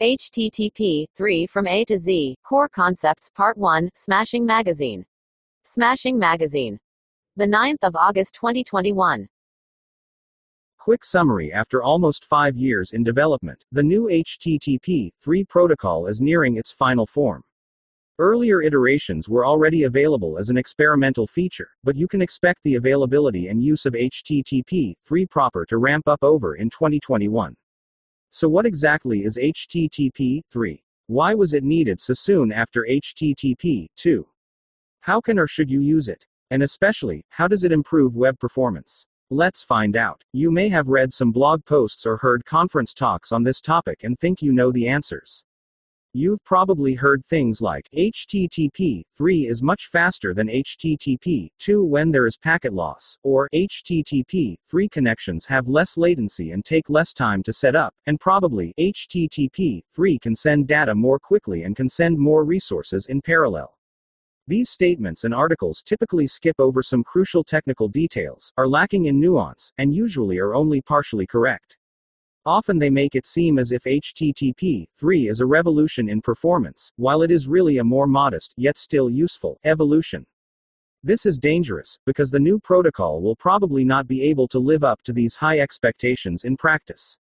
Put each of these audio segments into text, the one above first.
HTTP 3 from A to Z Core Concepts Part 1 Smashing Magazine. Smashing Magazine. The 9th of August 2021. Quick summary After almost five years in development, the new HTTP 3 protocol is nearing its final form. Earlier iterations were already available as an experimental feature, but you can expect the availability and use of HTTP 3 proper to ramp up over in 2021. So, what exactly is HTTP 3? Why was it needed so soon after HTTP 2? How can or should you use it? And especially, how does it improve web performance? Let's find out. You may have read some blog posts or heard conference talks on this topic and think you know the answers. You've probably heard things like HTTP 3 is much faster than HTTP 2 when there is packet loss, or HTTP 3 connections have less latency and take less time to set up, and probably HTTP 3 can send data more quickly and can send more resources in parallel. These statements and articles typically skip over some crucial technical details, are lacking in nuance, and usually are only partially correct. Often they make it seem as if HTTP 3 is a revolution in performance, while it is really a more modest, yet still useful, evolution. This is dangerous, because the new protocol will probably not be able to live up to these high expectations in practice.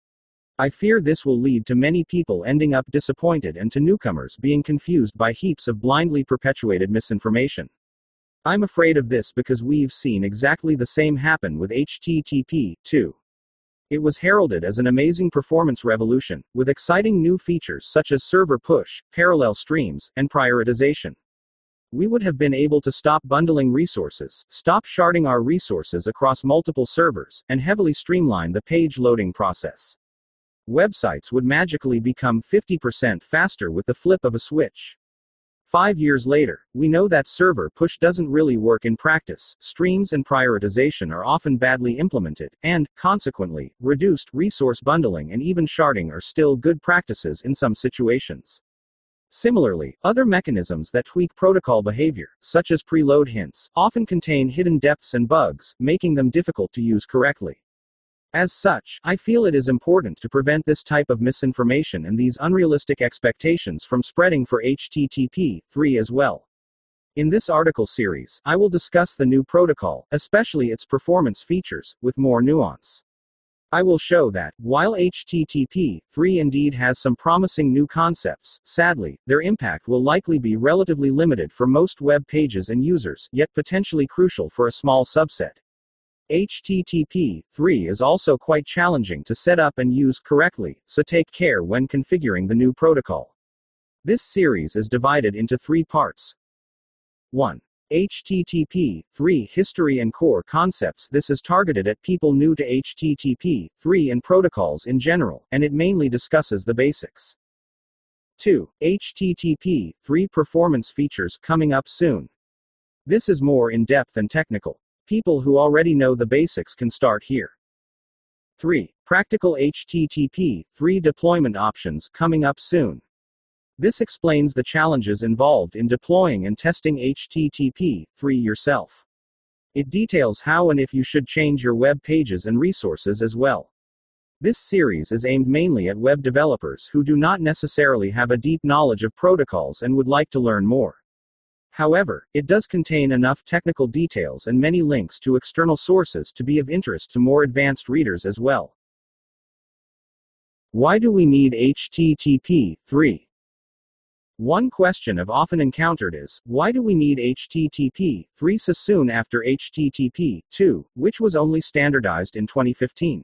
I fear this will lead to many people ending up disappointed and to newcomers being confused by heaps of blindly perpetuated misinformation. I'm afraid of this because we've seen exactly the same happen with HTTP 2. It was heralded as an amazing performance revolution, with exciting new features such as server push, parallel streams, and prioritization. We would have been able to stop bundling resources, stop sharding our resources across multiple servers, and heavily streamline the page loading process. Websites would magically become 50% faster with the flip of a switch. Five years later, we know that server push doesn't really work in practice. Streams and prioritization are often badly implemented, and, consequently, reduced resource bundling and even sharding are still good practices in some situations. Similarly, other mechanisms that tweak protocol behavior, such as preload hints, often contain hidden depths and bugs, making them difficult to use correctly. As such, I feel it is important to prevent this type of misinformation and these unrealistic expectations from spreading for HTTP 3 as well. In this article series, I will discuss the new protocol, especially its performance features, with more nuance. I will show that, while HTTP 3 indeed has some promising new concepts, sadly, their impact will likely be relatively limited for most web pages and users, yet potentially crucial for a small subset. HTTP 3 is also quite challenging to set up and use correctly, so take care when configuring the new protocol. This series is divided into three parts. 1. HTTP 3 History and Core Concepts This is targeted at people new to HTTP 3 and protocols in general, and it mainly discusses the basics. 2. HTTP 3 Performance Features coming up soon. This is more in depth and technical. People who already know the basics can start here. 3. Practical HTTP 3 deployment options coming up soon. This explains the challenges involved in deploying and testing HTTP 3 yourself. It details how and if you should change your web pages and resources as well. This series is aimed mainly at web developers who do not necessarily have a deep knowledge of protocols and would like to learn more. However, it does contain enough technical details and many links to external sources to be of interest to more advanced readers as well. Why do we need HTTP 3? One question I've often encountered is why do we need HTTP 3 so soon after HTTP 2, which was only standardized in 2015?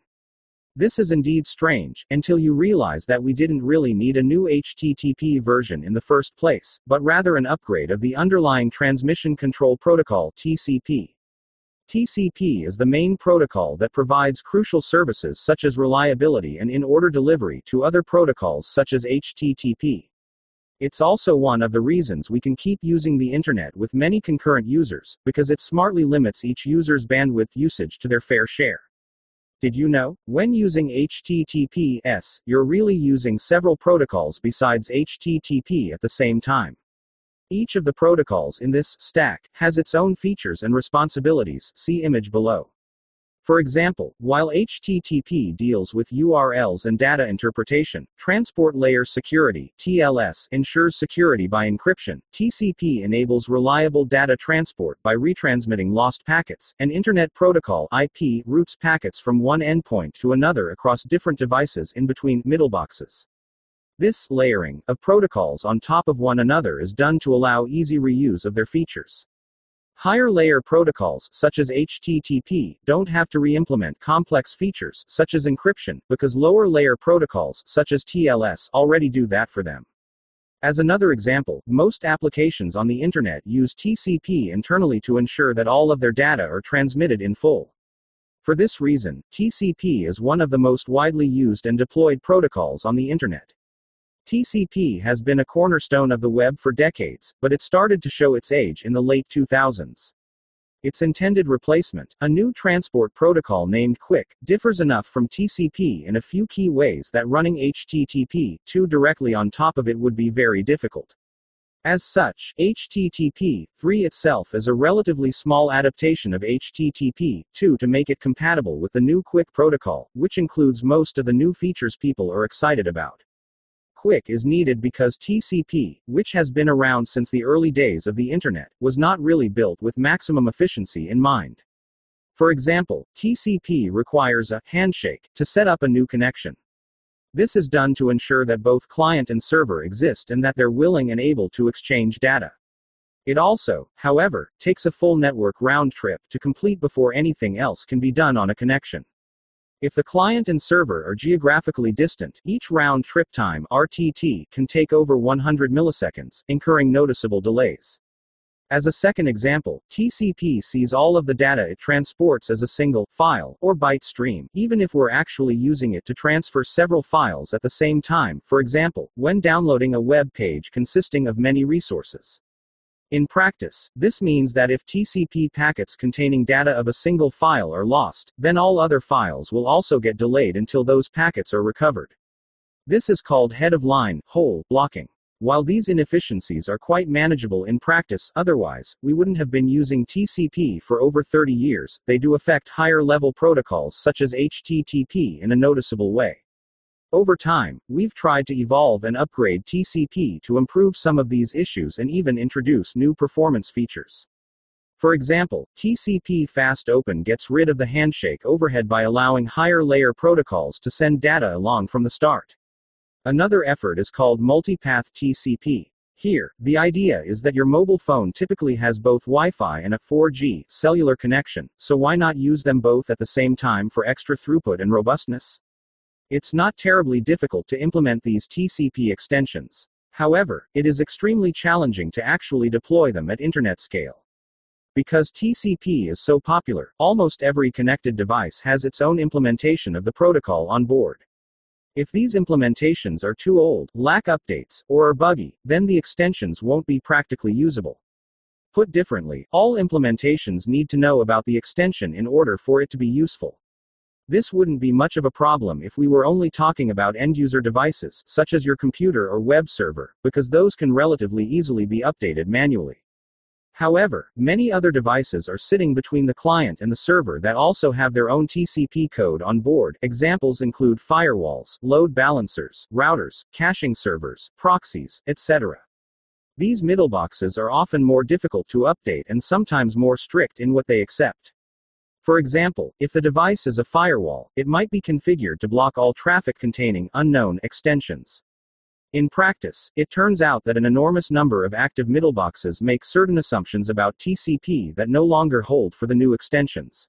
This is indeed strange, until you realize that we didn't really need a new HTTP version in the first place, but rather an upgrade of the underlying Transmission Control Protocol TCP. TCP is the main protocol that provides crucial services such as reliability and in order delivery to other protocols such as HTTP. It's also one of the reasons we can keep using the internet with many concurrent users, because it smartly limits each user's bandwidth usage to their fair share. Did you know? When using HTTPS, you're really using several protocols besides HTTP at the same time. Each of the protocols in this stack has its own features and responsibilities. See image below. For example, while HTTP deals with URLs and data interpretation, Transport Layer Security (TLS) ensures security by encryption. TCP enables reliable data transport by retransmitting lost packets, and Internet Protocol (IP) routes packets from one endpoint to another across different devices in between middleboxes. This layering of protocols on top of one another is done to allow easy reuse of their features. Higher layer protocols, such as HTTP, don't have to re implement complex features, such as encryption, because lower layer protocols, such as TLS, already do that for them. As another example, most applications on the Internet use TCP internally to ensure that all of their data are transmitted in full. For this reason, TCP is one of the most widely used and deployed protocols on the Internet. TCP has been a cornerstone of the web for decades, but it started to show its age in the late 2000s. Its intended replacement, a new transport protocol named QUIC, differs enough from TCP in a few key ways that running HTTP 2 directly on top of it would be very difficult. As such, HTTP 3 itself is a relatively small adaptation of HTTP 2 to make it compatible with the new QUIC protocol, which includes most of the new features people are excited about. QUIC is needed because TCP, which has been around since the early days of the Internet, was not really built with maximum efficiency in mind. For example, TCP requires a handshake to set up a new connection. This is done to ensure that both client and server exist and that they're willing and able to exchange data. It also, however, takes a full network round trip to complete before anything else can be done on a connection. If the client and server are geographically distant, each round trip time RTT can take over 100 milliseconds, incurring noticeable delays. As a second example, TCP sees all of the data it transports as a single file or byte stream, even if we're actually using it to transfer several files at the same time, for example, when downloading a web page consisting of many resources. In practice, this means that if TCP packets containing data of a single file are lost, then all other files will also get delayed until those packets are recovered. This is called head of line, hole, blocking. While these inefficiencies are quite manageable in practice, otherwise, we wouldn't have been using TCP for over 30 years, they do affect higher level protocols such as HTTP in a noticeable way. Over time, we've tried to evolve and upgrade TCP to improve some of these issues and even introduce new performance features. For example, TCP Fast Open gets rid of the handshake overhead by allowing higher layer protocols to send data along from the start. Another effort is called multipath TCP. Here, the idea is that your mobile phone typically has both Wi Fi and a 4G cellular connection, so why not use them both at the same time for extra throughput and robustness? It's not terribly difficult to implement these TCP extensions. However, it is extremely challenging to actually deploy them at internet scale. Because TCP is so popular, almost every connected device has its own implementation of the protocol on board. If these implementations are too old, lack updates, or are buggy, then the extensions won't be practically usable. Put differently, all implementations need to know about the extension in order for it to be useful. This wouldn't be much of a problem if we were only talking about end user devices, such as your computer or web server, because those can relatively easily be updated manually. However, many other devices are sitting between the client and the server that also have their own TCP code on board. Examples include firewalls, load balancers, routers, caching servers, proxies, etc. These middle boxes are often more difficult to update and sometimes more strict in what they accept. For example, if the device is a firewall, it might be configured to block all traffic containing unknown extensions. In practice, it turns out that an enormous number of active middleboxes make certain assumptions about TCP that no longer hold for the new extensions.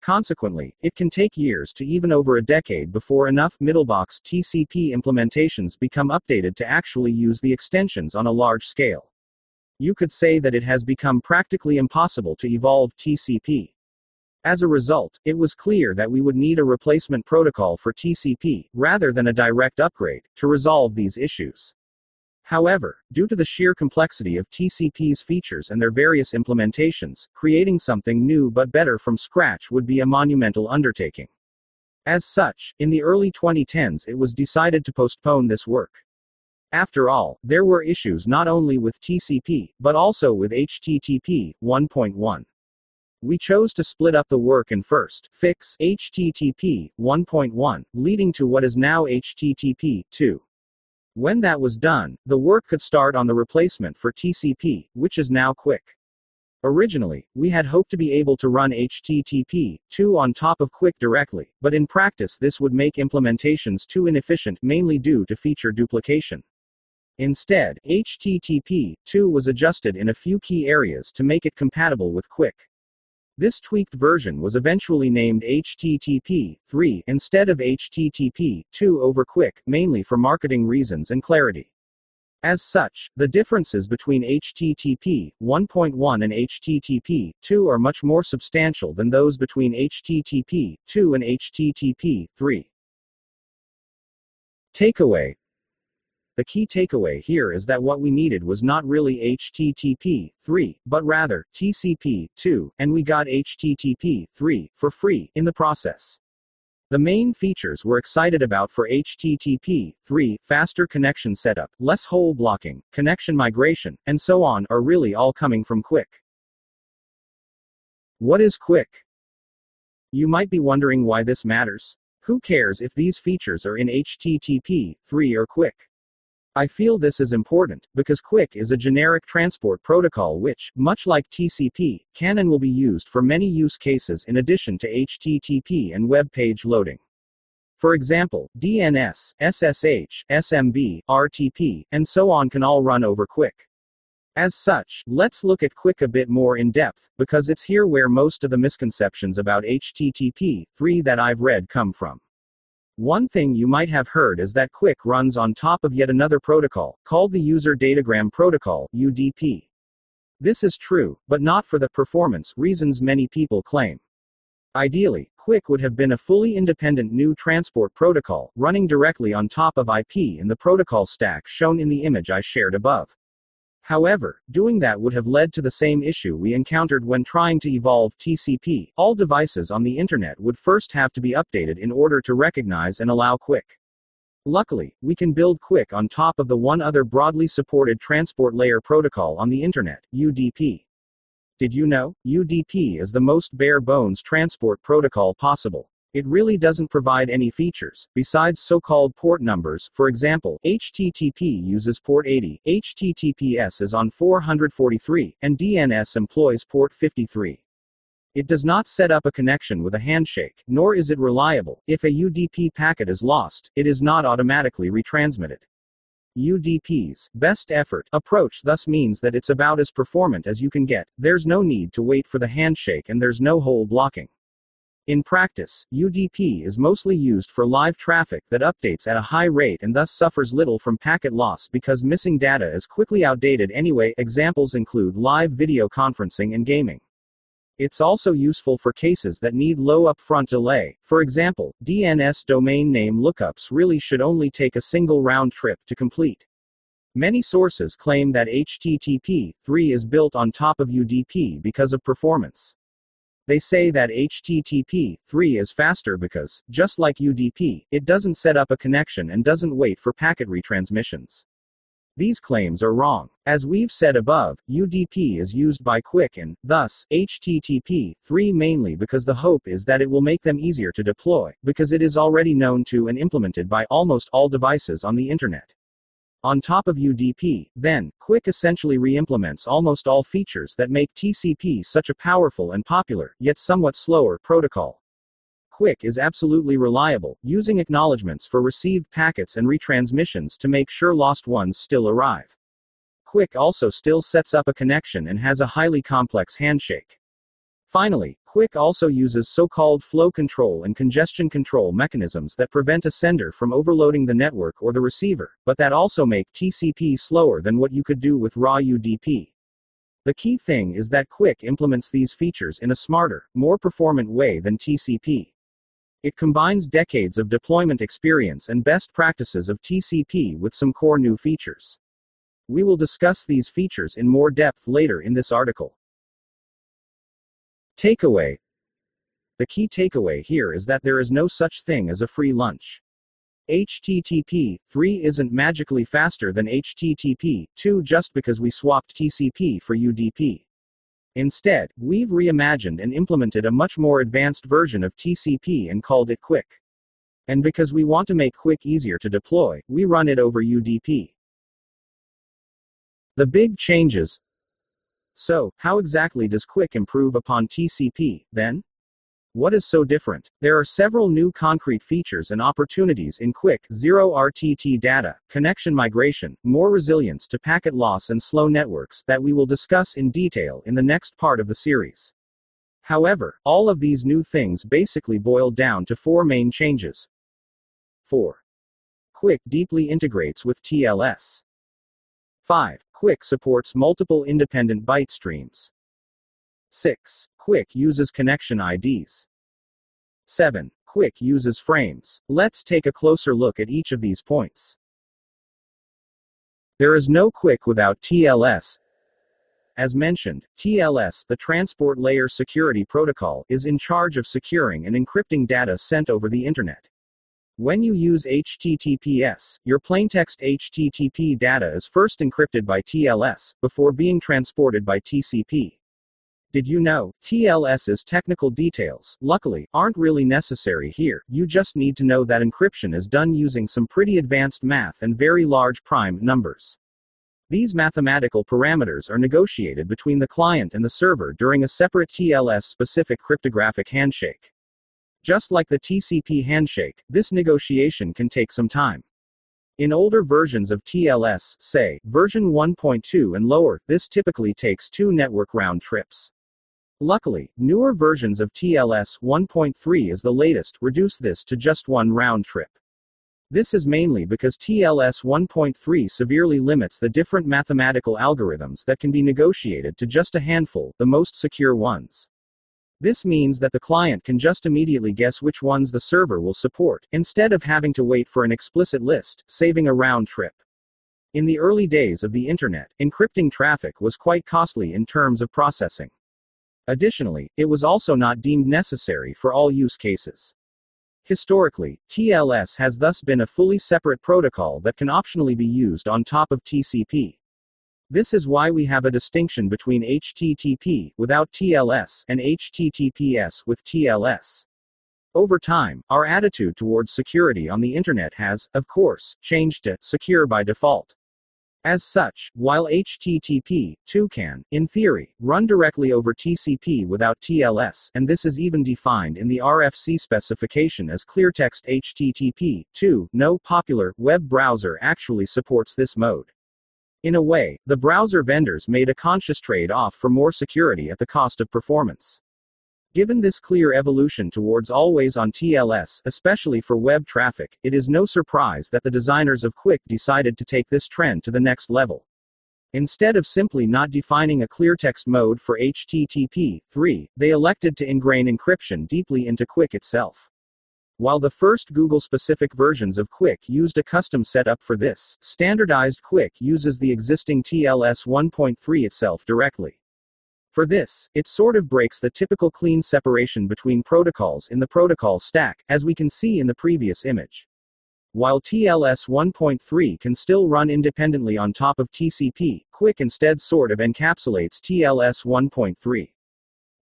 Consequently, it can take years to even over a decade before enough middlebox TCP implementations become updated to actually use the extensions on a large scale. You could say that it has become practically impossible to evolve TCP. As a result, it was clear that we would need a replacement protocol for TCP, rather than a direct upgrade, to resolve these issues. However, due to the sheer complexity of TCP's features and their various implementations, creating something new but better from scratch would be a monumental undertaking. As such, in the early 2010s it was decided to postpone this work. After all, there were issues not only with TCP, but also with HTTP 1.1. We chose to split up the work and first fix HTTP 1.1, leading to what is now HTTP 2. When that was done, the work could start on the replacement for TCP, which is now QUIC. Originally, we had hoped to be able to run HTTP 2 on top of QUIC directly, but in practice this would make implementations too inefficient mainly due to feature duplication. Instead, HTTP 2 was adjusted in a few key areas to make it compatible with QUIC. This tweaked version was eventually named HTTP 3 instead of HTTP 2 over QUIC, mainly for marketing reasons and clarity. As such, the differences between HTTP 1.1 and HTTP 2 are much more substantial than those between HTTP 2 and HTTP 3. Takeaway the key takeaway here is that what we needed was not really HTTP 3, but rather TCP 2, and we got HTTP 3 for free in the process. The main features we're excited about for HTTP 3, faster connection setup, less hole blocking, connection migration, and so on, are really all coming from QUIC. What is QUIC? You might be wondering why this matters. Who cares if these features are in HTTP 3 or QUIC? I feel this is important, because QUIC is a generic transport protocol which, much like TCP, can and will be used for many use cases in addition to HTTP and web page loading. For example, DNS, SSH, SMB, RTP, and so on can all run over QUIC. As such, let's look at QUIC a bit more in depth, because it's here where most of the misconceptions about HTTP 3 that I've read come from. One thing you might have heard is that QUIC runs on top of yet another protocol, called the User Datagram Protocol, UDP. This is true, but not for the performance reasons many people claim. Ideally, QUIC would have been a fully independent new transport protocol, running directly on top of IP in the protocol stack shown in the image I shared above. However, doing that would have led to the same issue we encountered when trying to evolve TCP. All devices on the internet would first have to be updated in order to recognize and allow QUIC. Luckily, we can build QUIC on top of the one other broadly supported transport layer protocol on the internet, UDP. Did you know? UDP is the most bare bones transport protocol possible. It really doesn't provide any features, besides so-called port numbers, for example, HTTP uses port 80, HTTPS is on 443, and DNS employs port 53. It does not set up a connection with a handshake, nor is it reliable. If a UDP packet is lost, it is not automatically retransmitted. UDP's best effort approach thus means that it's about as performant as you can get, there's no need to wait for the handshake and there's no hole blocking. In practice, UDP is mostly used for live traffic that updates at a high rate and thus suffers little from packet loss because missing data is quickly outdated anyway. Examples include live video conferencing and gaming. It's also useful for cases that need low upfront delay. For example, DNS domain name lookups really should only take a single round trip to complete. Many sources claim that HTTP 3 is built on top of UDP because of performance. They say that HTTP 3 is faster because, just like UDP, it doesn't set up a connection and doesn't wait for packet retransmissions. These claims are wrong. As we've said above, UDP is used by QUIC and, thus, HTTP 3 mainly because the hope is that it will make them easier to deploy, because it is already known to and implemented by almost all devices on the Internet. On top of UDP, then, QUIC essentially re-implements almost all features that make TCP such a powerful and popular, yet somewhat slower, protocol. QUIC is absolutely reliable, using acknowledgements for received packets and retransmissions to make sure lost ones still arrive. QUIC also still sets up a connection and has a highly complex handshake. Finally, QUIC also uses so-called flow control and congestion control mechanisms that prevent a sender from overloading the network or the receiver, but that also make TCP slower than what you could do with raw UDP. The key thing is that QUIC implements these features in a smarter, more performant way than TCP. It combines decades of deployment experience and best practices of TCP with some core new features. We will discuss these features in more depth later in this article. Takeaway The key takeaway here is that there is no such thing as a free lunch. HTTP 3 isn't magically faster than HTTP 2 just because we swapped TCP for UDP. Instead, we've reimagined and implemented a much more advanced version of TCP and called it QUIC. And because we want to make QUIC easier to deploy, we run it over UDP. The big changes. So, how exactly does QUIC improve upon TCP, then? What is so different? There are several new concrete features and opportunities in QUIC, zero RTT data, connection migration, more resilience to packet loss and slow networks that we will discuss in detail in the next part of the series. However, all of these new things basically boil down to four main changes. 4. QUIC deeply integrates with TLS. 5. QUIC supports multiple independent byte streams. 6. QUIC uses connection IDs. 7. QUIC uses frames. Let's take a closer look at each of these points. There is no QUIC without TLS. As mentioned, TLS, the Transport Layer Security Protocol, is in charge of securing and encrypting data sent over the Internet. When you use HTTPS, your plaintext HTTP data is first encrypted by TLS, before being transported by TCP. Did you know? TLS's technical details, luckily, aren't really necessary here, you just need to know that encryption is done using some pretty advanced math and very large prime numbers. These mathematical parameters are negotiated between the client and the server during a separate TLS specific cryptographic handshake. Just like the TCP handshake, this negotiation can take some time. In older versions of TLS, say, version 1.2 and lower, this typically takes two network round trips. Luckily, newer versions of TLS 1.3 is the latest, reduce this to just one round trip. This is mainly because TLS 1.3 severely limits the different mathematical algorithms that can be negotiated to just a handful, the most secure ones. This means that the client can just immediately guess which ones the server will support, instead of having to wait for an explicit list, saving a round trip. In the early days of the internet, encrypting traffic was quite costly in terms of processing. Additionally, it was also not deemed necessary for all use cases. Historically, TLS has thus been a fully separate protocol that can optionally be used on top of TCP. This is why we have a distinction between HTTP without TLS and HTTPS with TLS. Over time, our attitude towards security on the internet has, of course, changed to secure by default. As such, while HTTP 2 can, in theory, run directly over TCP without TLS, and this is even defined in the RFC specification as cleartext HTTP 2, no popular web browser actually supports this mode. In a way, the browser vendors made a conscious trade off for more security at the cost of performance. Given this clear evolution towards always on TLS, especially for web traffic, it is no surprise that the designers of QUIC decided to take this trend to the next level. Instead of simply not defining a clear text mode for HTTP 3, they elected to ingrain encryption deeply into QUIC itself. While the first Google specific versions of QUIC used a custom setup for this, standardized QUIC uses the existing TLS 1.3 itself directly. For this, it sort of breaks the typical clean separation between protocols in the protocol stack, as we can see in the previous image. While TLS 1.3 can still run independently on top of TCP, QUIC instead sort of encapsulates TLS 1.3.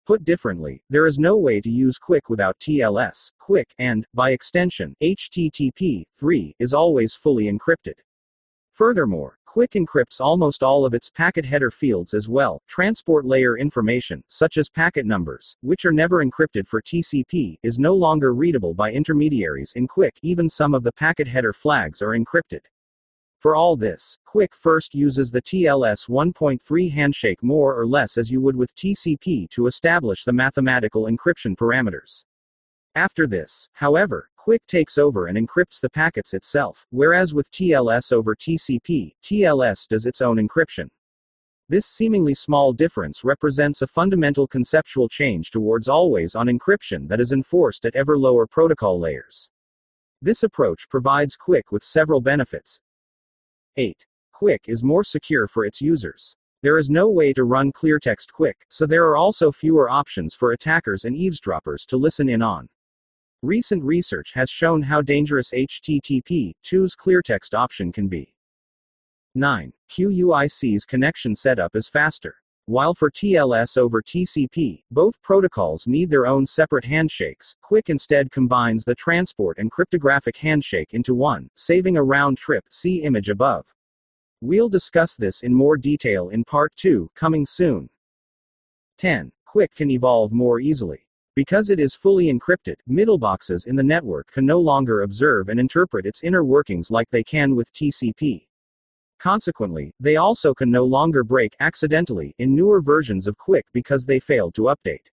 Put differently, there is no way to use QUIC without TLS. QUIC, and, by extension, HTTP 3, is always fully encrypted. Furthermore, QUIC encrypts almost all of its packet header fields as well, transport layer information, such as packet numbers, which are never encrypted for TCP, is no longer readable by intermediaries in QUIC, even some of the packet header flags are encrypted. For all this, QUIC first uses the TLS 1.3 handshake more or less as you would with TCP to establish the mathematical encryption parameters. After this, however, QUIC takes over and encrypts the packets itself, whereas with TLS over TCP, TLS does its own encryption. This seemingly small difference represents a fundamental conceptual change towards always on encryption that is enforced at ever lower protocol layers. This approach provides QUIC with several benefits, 8. Quick is more secure for its users. There is no way to run cleartext QUIC, so there are also fewer options for attackers and eavesdroppers to listen in on. Recent research has shown how dangerous HTTP 2's cleartext option can be. 9. QUIC's connection setup is faster. While for TLS over TCP, both protocols need their own separate handshakes, QUIC instead combines the transport and cryptographic handshake into one, saving a round trip. See image above. We'll discuss this in more detail in part 2, coming soon. 10. QUIC can evolve more easily. Because it is fully encrypted, middleboxes in the network can no longer observe and interpret its inner workings like they can with TCP. Consequently, they also can no longer break accidentally in newer versions of QUIC because they failed to update.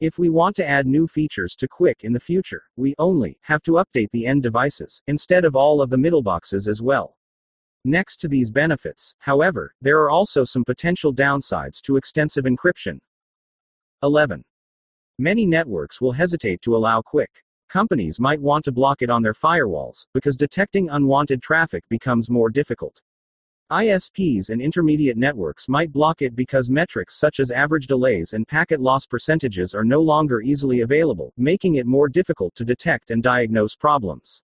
If we want to add new features to QUIC in the future, we only have to update the end devices, instead of all of the middle boxes as well. Next to these benefits, however, there are also some potential downsides to extensive encryption. 11. Many networks will hesitate to allow QUIC. Companies might want to block it on their firewalls, because detecting unwanted traffic becomes more difficult. ISPs and intermediate networks might block it because metrics such as average delays and packet loss percentages are no longer easily available, making it more difficult to detect and diagnose problems.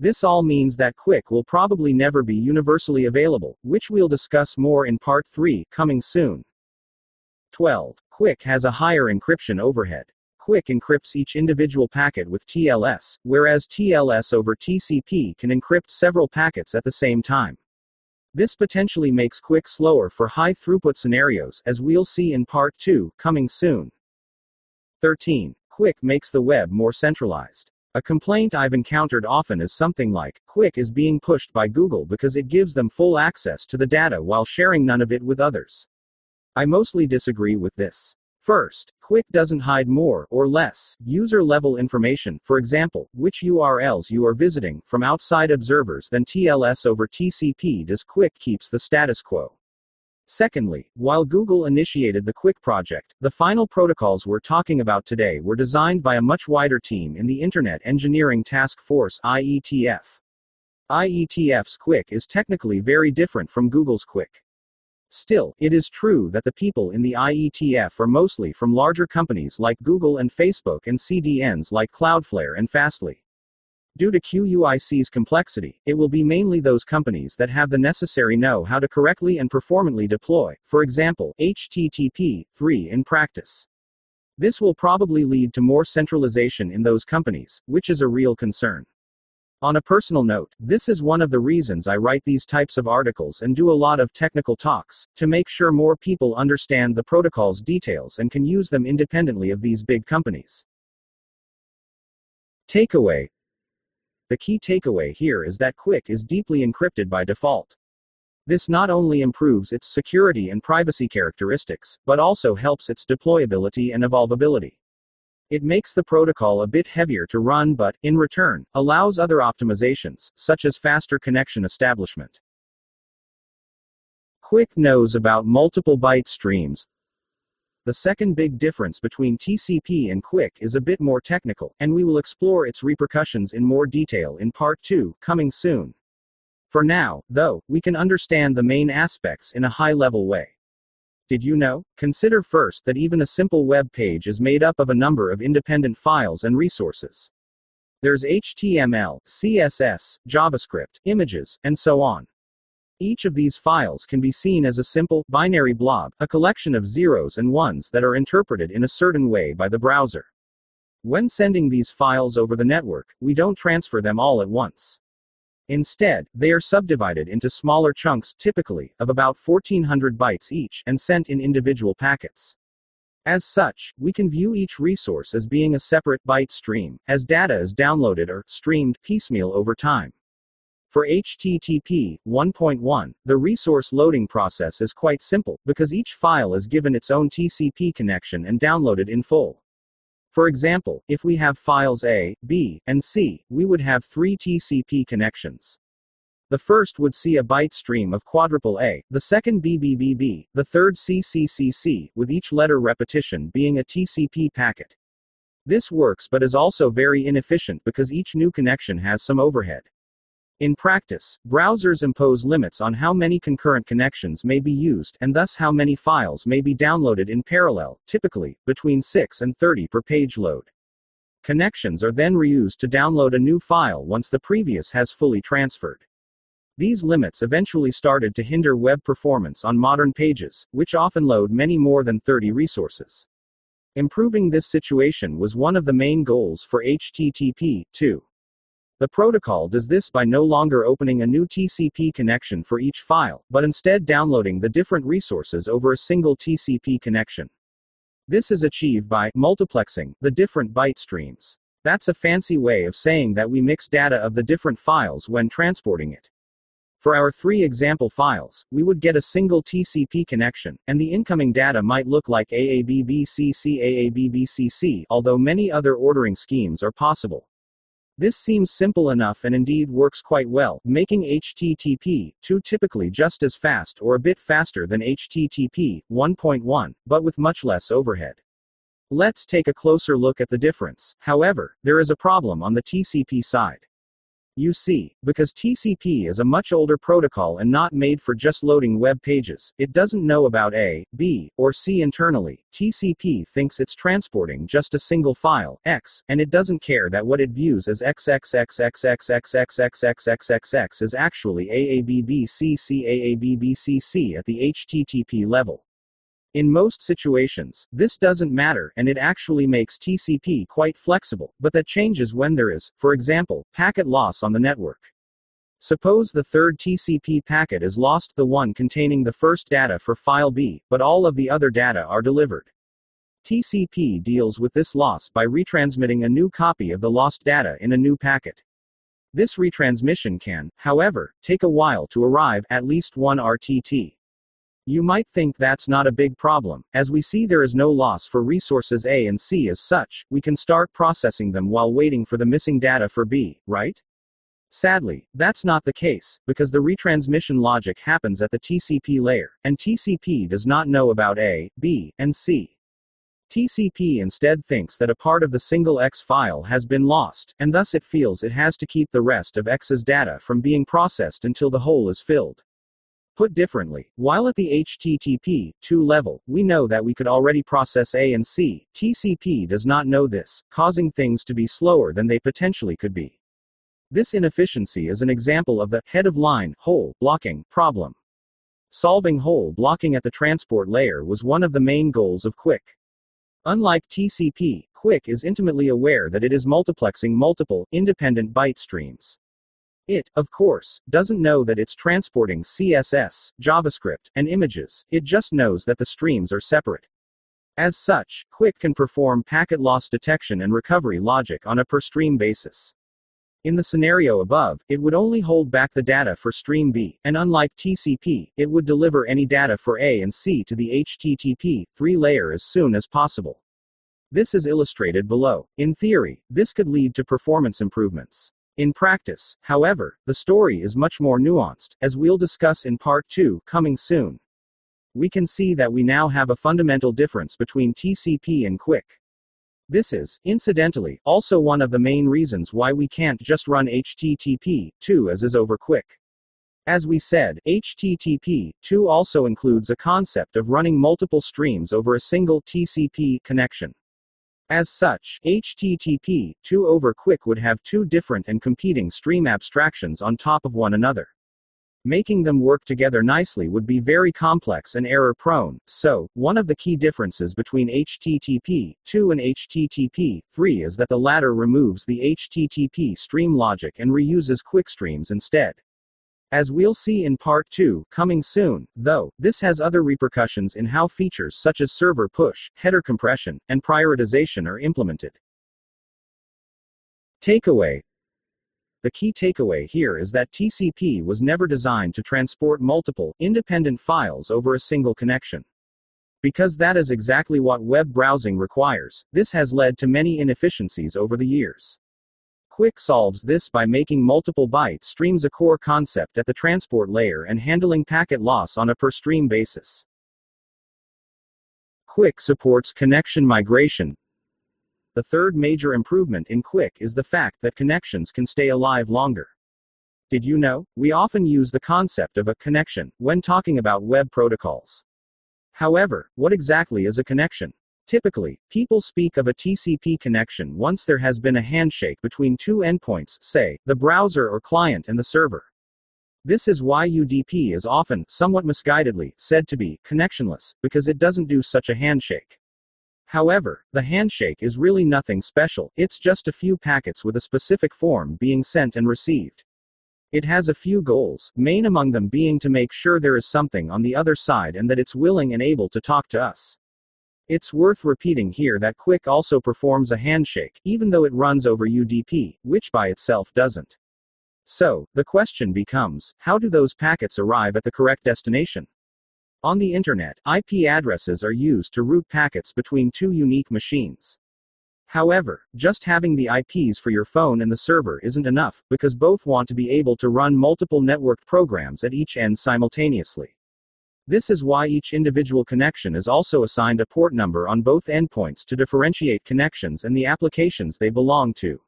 This all means that QUIC will probably never be universally available, which we'll discuss more in Part 3, coming soon. 12. QUIC has a higher encryption overhead. QUIC encrypts each individual packet with TLS, whereas TLS over TCP can encrypt several packets at the same time. This potentially makes QUIC slower for high throughput scenarios, as we'll see in part 2, coming soon. 13. QUIC makes the web more centralized. A complaint I've encountered often is something like QUIC is being pushed by Google because it gives them full access to the data while sharing none of it with others. I mostly disagree with this. First, QUIC doesn't hide more or less user level information, for example, which URLs you are visiting, from outside observers than TLS over TCP does QUIC keeps the status quo. Secondly, while Google initiated the QUIC project, the final protocols we're talking about today were designed by a much wider team in the Internet Engineering Task Force IETF. IETF's QUIC is technically very different from Google's QUIC. Still, it is true that the people in the IETF are mostly from larger companies like Google and Facebook and CDNs like Cloudflare and Fastly. Due to QUIC's complexity, it will be mainly those companies that have the necessary know how to correctly and performantly deploy, for example, HTTP 3 in practice. This will probably lead to more centralization in those companies, which is a real concern. On a personal note, this is one of the reasons I write these types of articles and do a lot of technical talks, to make sure more people understand the protocol's details and can use them independently of these big companies. Takeaway The key takeaway here is that QUIC is deeply encrypted by default. This not only improves its security and privacy characteristics, but also helps its deployability and evolvability. It makes the protocol a bit heavier to run but, in return, allows other optimizations, such as faster connection establishment. QUIC knows about multiple byte streams. The second big difference between TCP and QUIC is a bit more technical, and we will explore its repercussions in more detail in Part 2, coming soon. For now, though, we can understand the main aspects in a high level way. Did you know? Consider first that even a simple web page is made up of a number of independent files and resources. There's HTML, CSS, JavaScript, images, and so on. Each of these files can be seen as a simple, binary blob, a collection of zeros and ones that are interpreted in a certain way by the browser. When sending these files over the network, we don't transfer them all at once. Instead, they are subdivided into smaller chunks, typically, of about 1400 bytes each, and sent in individual packets. As such, we can view each resource as being a separate byte stream, as data is downloaded or streamed piecemeal over time. For HTTP 1.1, the resource loading process is quite simple, because each file is given its own TCP connection and downloaded in full. For example, if we have files A, B, and C, we would have three TCP connections. The first would see a byte stream of quadruple A, the second BBBB, the third CCCC, with each letter repetition being a TCP packet. This works but is also very inefficient because each new connection has some overhead. In practice, browsers impose limits on how many concurrent connections may be used, and thus how many files may be downloaded in parallel, typically, between 6 and 30 per page load. Connections are then reused to download a new file once the previous has fully transferred. These limits eventually started to hinder web performance on modern pages, which often load many more than 30 resources. Improving this situation was one of the main goals for HTTP 2. The protocol does this by no longer opening a new TCP connection for each file, but instead downloading the different resources over a single TCP connection. This is achieved by multiplexing the different byte streams. That's a fancy way of saying that we mix data of the different files when transporting it. For our three example files, we would get a single TCP connection, and the incoming data might look like AABBCC AABBCC, although many other ordering schemes are possible. This seems simple enough and indeed works quite well, making HTTP 2 typically just as fast or a bit faster than HTTP 1.1, but with much less overhead. Let's take a closer look at the difference. However, there is a problem on the TCP side. You see, because TCP is a much older protocol and not made for just loading web pages, it doesn't know about A, B, or C internally. TCP thinks it's transporting just a single file, X, and it doesn't care that what it views as XXXXXXXXXXXXX is actually AABBCC at the HTTP level. In most situations, this doesn't matter and it actually makes TCP quite flexible, but that changes when there is, for example, packet loss on the network. Suppose the third TCP packet is lost, the one containing the first data for file B, but all of the other data are delivered. TCP deals with this loss by retransmitting a new copy of the lost data in a new packet. This retransmission can, however, take a while to arrive, at least one RTT. You might think that's not a big problem, as we see there is no loss for resources A and C as such, we can start processing them while waiting for the missing data for B, right? Sadly, that's not the case, because the retransmission logic happens at the TCP layer, and TCP does not know about A, B, and C. TCP instead thinks that a part of the single X file has been lost, and thus it feels it has to keep the rest of X's data from being processed until the hole is filled. Put differently, while at the HTTP 2 level, we know that we could already process A and C, TCP does not know this, causing things to be slower than they potentially could be. This inefficiency is an example of the head of line hole blocking problem. Solving hole blocking at the transport layer was one of the main goals of QUIC. Unlike TCP, QUIC is intimately aware that it is multiplexing multiple, independent byte streams. It, of course, doesn't know that it's transporting CSS, JavaScript, and images, it just knows that the streams are separate. As such, QUIC can perform packet loss detection and recovery logic on a per stream basis. In the scenario above, it would only hold back the data for stream B, and unlike TCP, it would deliver any data for A and C to the HTTP 3 layer as soon as possible. This is illustrated below. In theory, this could lead to performance improvements. In practice, however, the story is much more nuanced, as we'll discuss in part 2, coming soon. We can see that we now have a fundamental difference between TCP and QUIC. This is, incidentally, also one of the main reasons why we can't just run HTTP 2 as is over QUIC. As we said, HTTP 2 also includes a concept of running multiple streams over a single TCP connection. As such, HTTP 2 over QUIC would have two different and competing stream abstractions on top of one another. Making them work together nicely would be very complex and error prone, so, one of the key differences between HTTP 2 and HTTP 3 is that the latter removes the HTTP stream logic and reuses QUIC streams instead. As we'll see in part 2, coming soon, though, this has other repercussions in how features such as server push, header compression, and prioritization are implemented. Takeaway The key takeaway here is that TCP was never designed to transport multiple, independent files over a single connection. Because that is exactly what web browsing requires, this has led to many inefficiencies over the years. QUIC solves this by making multiple byte streams a core concept at the transport layer and handling packet loss on a per stream basis. QUIC supports connection migration. The third major improvement in QUIC is the fact that connections can stay alive longer. Did you know? We often use the concept of a connection when talking about web protocols. However, what exactly is a connection? Typically, people speak of a TCP connection once there has been a handshake between two endpoints, say, the browser or client and the server. This is why UDP is often, somewhat misguidedly, said to be connectionless, because it doesn't do such a handshake. However, the handshake is really nothing special, it's just a few packets with a specific form being sent and received. It has a few goals, main among them being to make sure there is something on the other side and that it's willing and able to talk to us. It's worth repeating here that QUIC also performs a handshake, even though it runs over UDP, which by itself doesn't. So, the question becomes how do those packets arrive at the correct destination? On the internet, IP addresses are used to route packets between two unique machines. However, just having the IPs for your phone and the server isn't enough, because both want to be able to run multiple networked programs at each end simultaneously. This is why each individual connection is also assigned a port number on both endpoints to differentiate connections and the applications they belong to.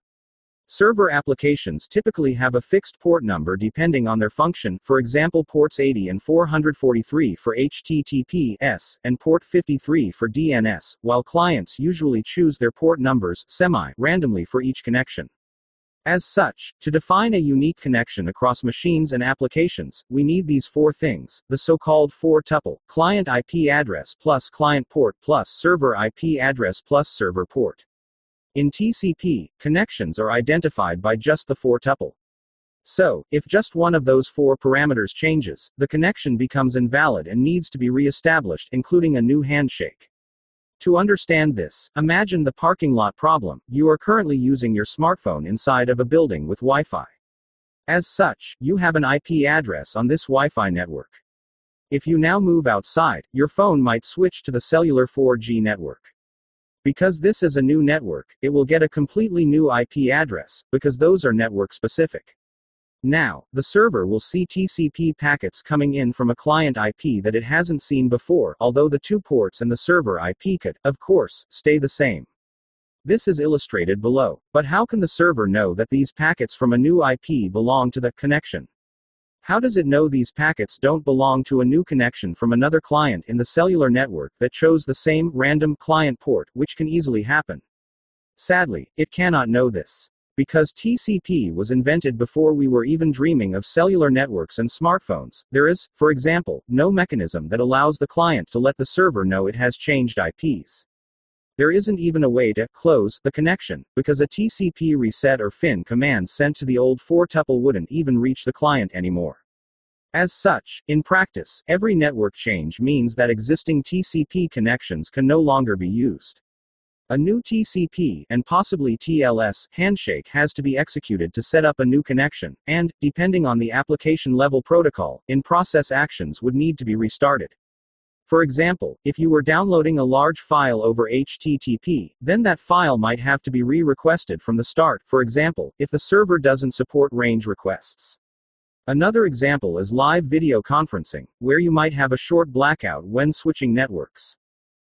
Server applications typically have a fixed port number depending on their function, for example ports 80 and 443 for HTTPS, and port 53 for DNS, while clients usually choose their port numbers semi-randomly for each connection. As such, to define a unique connection across machines and applications, we need these four things the so called four tuple client IP address plus client port plus server IP address plus server port. In TCP, connections are identified by just the four tuple. So, if just one of those four parameters changes, the connection becomes invalid and needs to be re-established, including a new handshake. To understand this, imagine the parking lot problem. You are currently using your smartphone inside of a building with Wi Fi. As such, you have an IP address on this Wi Fi network. If you now move outside, your phone might switch to the cellular 4G network. Because this is a new network, it will get a completely new IP address, because those are network specific. Now, the server will see TCP packets coming in from a client IP that it hasn't seen before, although the two ports and the server IP could, of course, stay the same. This is illustrated below. But how can the server know that these packets from a new IP belong to the connection? How does it know these packets don't belong to a new connection from another client in the cellular network that chose the same random client port, which can easily happen? Sadly, it cannot know this. Because TCP was invented before we were even dreaming of cellular networks and smartphones, there is, for example, no mechanism that allows the client to let the server know it has changed IPs. There isn't even a way to close the connection, because a TCP reset or fin command sent to the old 4 tuple wouldn't even reach the client anymore. As such, in practice, every network change means that existing TCP connections can no longer be used. A new TCP, and possibly TLS, handshake has to be executed to set up a new connection, and, depending on the application level protocol, in process actions would need to be restarted. For example, if you were downloading a large file over HTTP, then that file might have to be re requested from the start, for example, if the server doesn't support range requests. Another example is live video conferencing, where you might have a short blackout when switching networks.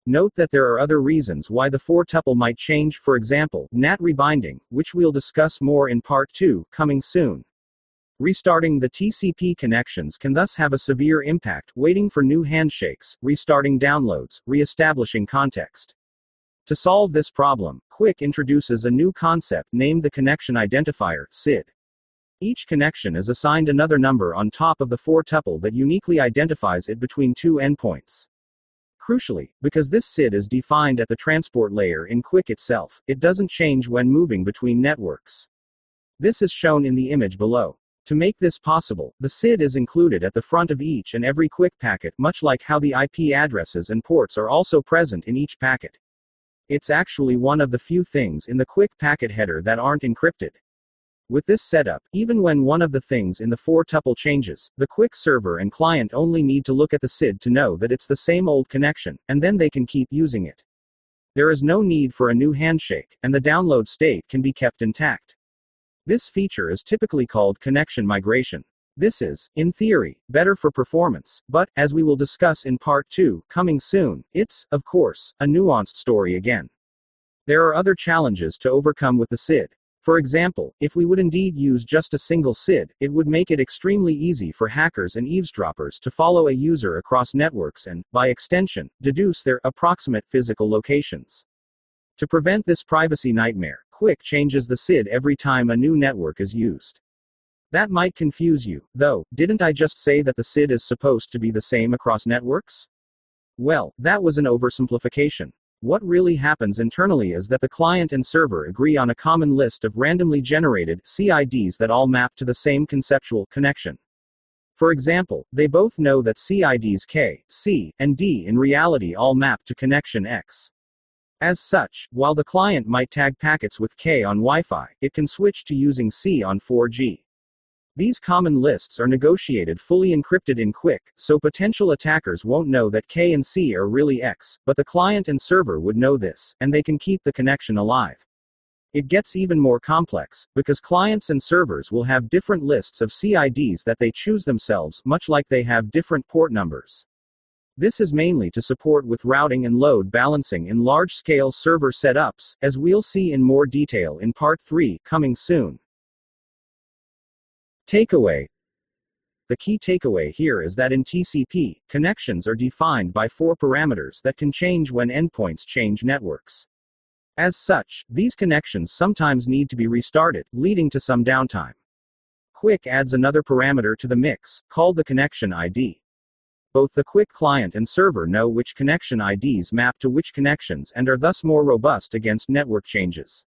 Note that there are other reasons why the 4 tuple might change, for example, NAT rebinding, which we'll discuss more in part 2, coming soon. Restarting the TCP connections can thus have a severe impact, waiting for new handshakes, restarting downloads, re-establishing context. To solve this problem, QUIC introduces a new concept named the Connection Identifier, CID. Each connection is assigned another number on top of the 4 tuple that uniquely identifies it between two endpoints. Crucially, because this CID is defined at the transport layer in QUIC itself, it doesn't change when moving between networks. This is shown in the image below. To make this possible, the CID is included at the front of each and every QUIC packet, much like how the IP addresses and ports are also present in each packet. It's actually one of the few things in the QUIC packet header that aren't encrypted. With this setup, even when one of the things in the 4 tuple changes, the QUIC server and client only need to look at the CID to know that it's the same old connection, and then they can keep using it. There is no need for a new handshake, and the download state can be kept intact. This feature is typically called connection migration. This is, in theory, better for performance, but, as we will discuss in part 2, coming soon, it's, of course, a nuanced story again. There are other challenges to overcome with the CID. For example, if we would indeed use just a single CID, it would make it extremely easy for hackers and eavesdroppers to follow a user across networks and, by extension, deduce their approximate physical locations. To prevent this privacy nightmare, QUIC changes the CID every time a new network is used. That might confuse you, though, didn't I just say that the SID is supposed to be the same across networks? Well, that was an oversimplification. What really happens internally is that the client and server agree on a common list of randomly generated CIDs that all map to the same conceptual connection. For example, they both know that CIDs K, C, and D in reality all map to connection X. As such, while the client might tag packets with K on Wi Fi, it can switch to using C on 4G. These common lists are negotiated fully encrypted in QUIC, so potential attackers won't know that K and C are really X, but the client and server would know this, and they can keep the connection alive. It gets even more complex, because clients and servers will have different lists of CIDs that they choose themselves, much like they have different port numbers. This is mainly to support with routing and load balancing in large scale server setups, as we'll see in more detail in Part 3, coming soon. Takeaway The key takeaway here is that in TCP, connections are defined by four parameters that can change when endpoints change networks. As such, these connections sometimes need to be restarted, leading to some downtime. QUIC adds another parameter to the mix, called the connection ID. Both the QUIC client and server know which connection IDs map to which connections and are thus more robust against network changes.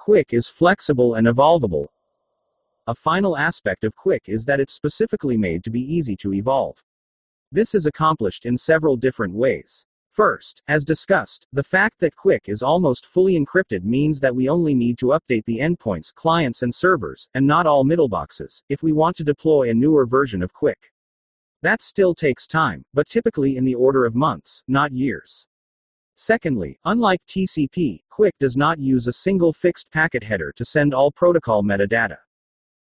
QUIC is flexible and evolvable, a final aspect of QUIC is that it's specifically made to be easy to evolve. This is accomplished in several different ways. First, as discussed, the fact that QUIC is almost fully encrypted means that we only need to update the endpoints, clients, and servers, and not all middleboxes, if we want to deploy a newer version of QUIC. That still takes time, but typically in the order of months, not years. Secondly, unlike TCP, QUIC does not use a single fixed packet header to send all protocol metadata.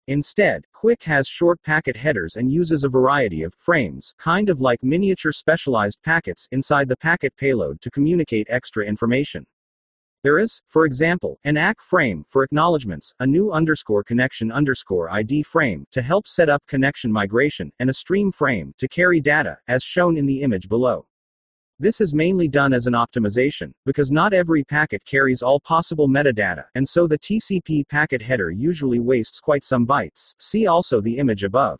Instead, QUIC has short packet headers and uses a variety of frames, kind of like miniature specialized packets, inside the packet payload to communicate extra information. There is, for example, an ACK frame for acknowledgements, a new underscore connection underscore ID frame to help set up connection migration, and a stream frame to carry data, as shown in the image below. This is mainly done as an optimization, because not every packet carries all possible metadata, and so the TCP packet header usually wastes quite some bytes. See also the image above.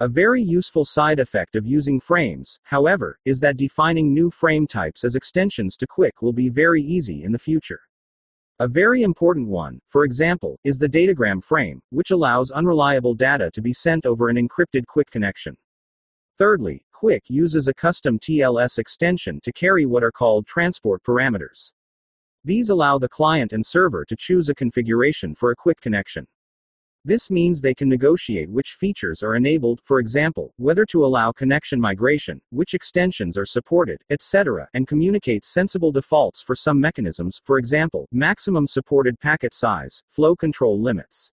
A very useful side effect of using frames, however, is that defining new frame types as extensions to QUIC will be very easy in the future. A very important one, for example, is the datagram frame, which allows unreliable data to be sent over an encrypted QUIC connection. Thirdly, QUIC uses a custom TLS extension to carry what are called transport parameters. These allow the client and server to choose a configuration for a QUIC connection. This means they can negotiate which features are enabled, for example, whether to allow connection migration, which extensions are supported, etc., and communicate sensible defaults for some mechanisms, for example, maximum supported packet size, flow control limits.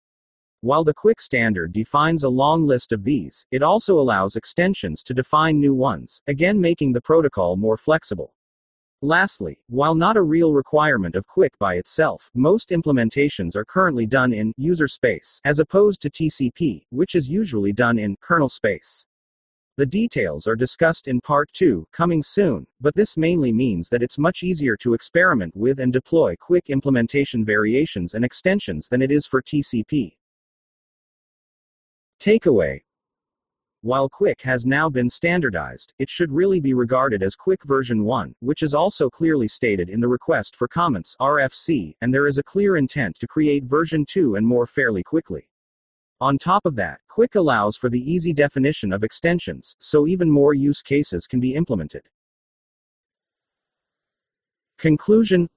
While the QUIC standard defines a long list of these, it also allows extensions to define new ones, again making the protocol more flexible. Lastly, while not a real requirement of QUIC by itself, most implementations are currently done in user space, as opposed to TCP, which is usually done in kernel space. The details are discussed in Part 2, coming soon, but this mainly means that it's much easier to experiment with and deploy QUIC implementation variations and extensions than it is for TCP. Takeaway While QUIC has now been standardized, it should really be regarded as QUIC version 1, which is also clearly stated in the request for comments RFC, and there is a clear intent to create version 2 and more fairly quickly. On top of that, QUIC allows for the easy definition of extensions, so even more use cases can be implemented. Conclusion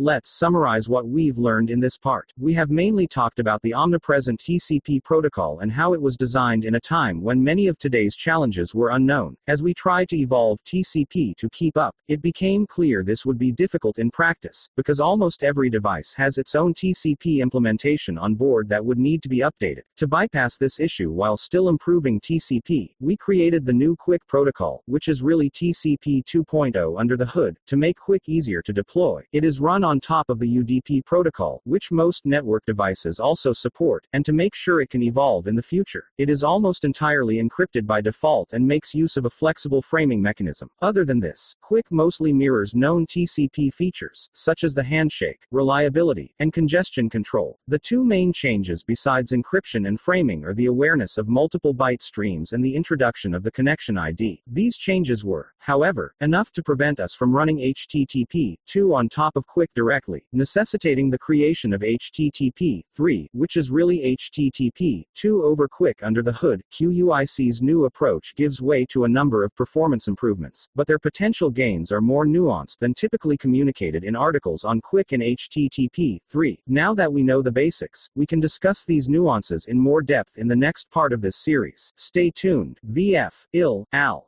Let's summarize what we've learned in this part. We have mainly talked about the omnipresent TCP protocol and how it was designed in a time when many of today's challenges were unknown. As we tried to evolve TCP to keep up, it became clear this would be difficult in practice, because almost every device has its own TCP implementation on board that would need to be updated. To bypass this issue while still improving TCP, we created the new QUIC protocol, which is really TCP 2.0 under the hood, to make QUIC easier to deploy. It is run on top of the UDP protocol, which most network devices also support, and to make sure it can evolve in the future. It is almost entirely encrypted by default and makes use of a flexible framing mechanism. Other than this, QUIC mostly mirrors known TCP features, such as the handshake, reliability, and congestion control. The two main changes besides encryption and framing are the awareness of multiple byte streams and the introduction of the connection ID. These changes were, however, enough to prevent us from running HTTP 2 on top of QUIC directly, necessitating the creation of HTTP 3, which is really HTTP 2 over QUIC under the hood. QUIC's new approach gives way to a number of performance improvements, but their potential gains are more nuanced than typically communicated in articles on QUIC and HTTP 3. Now that we know the basics, we can discuss these nuances in more depth in the next part of this series. Stay tuned. VF, IL, AL.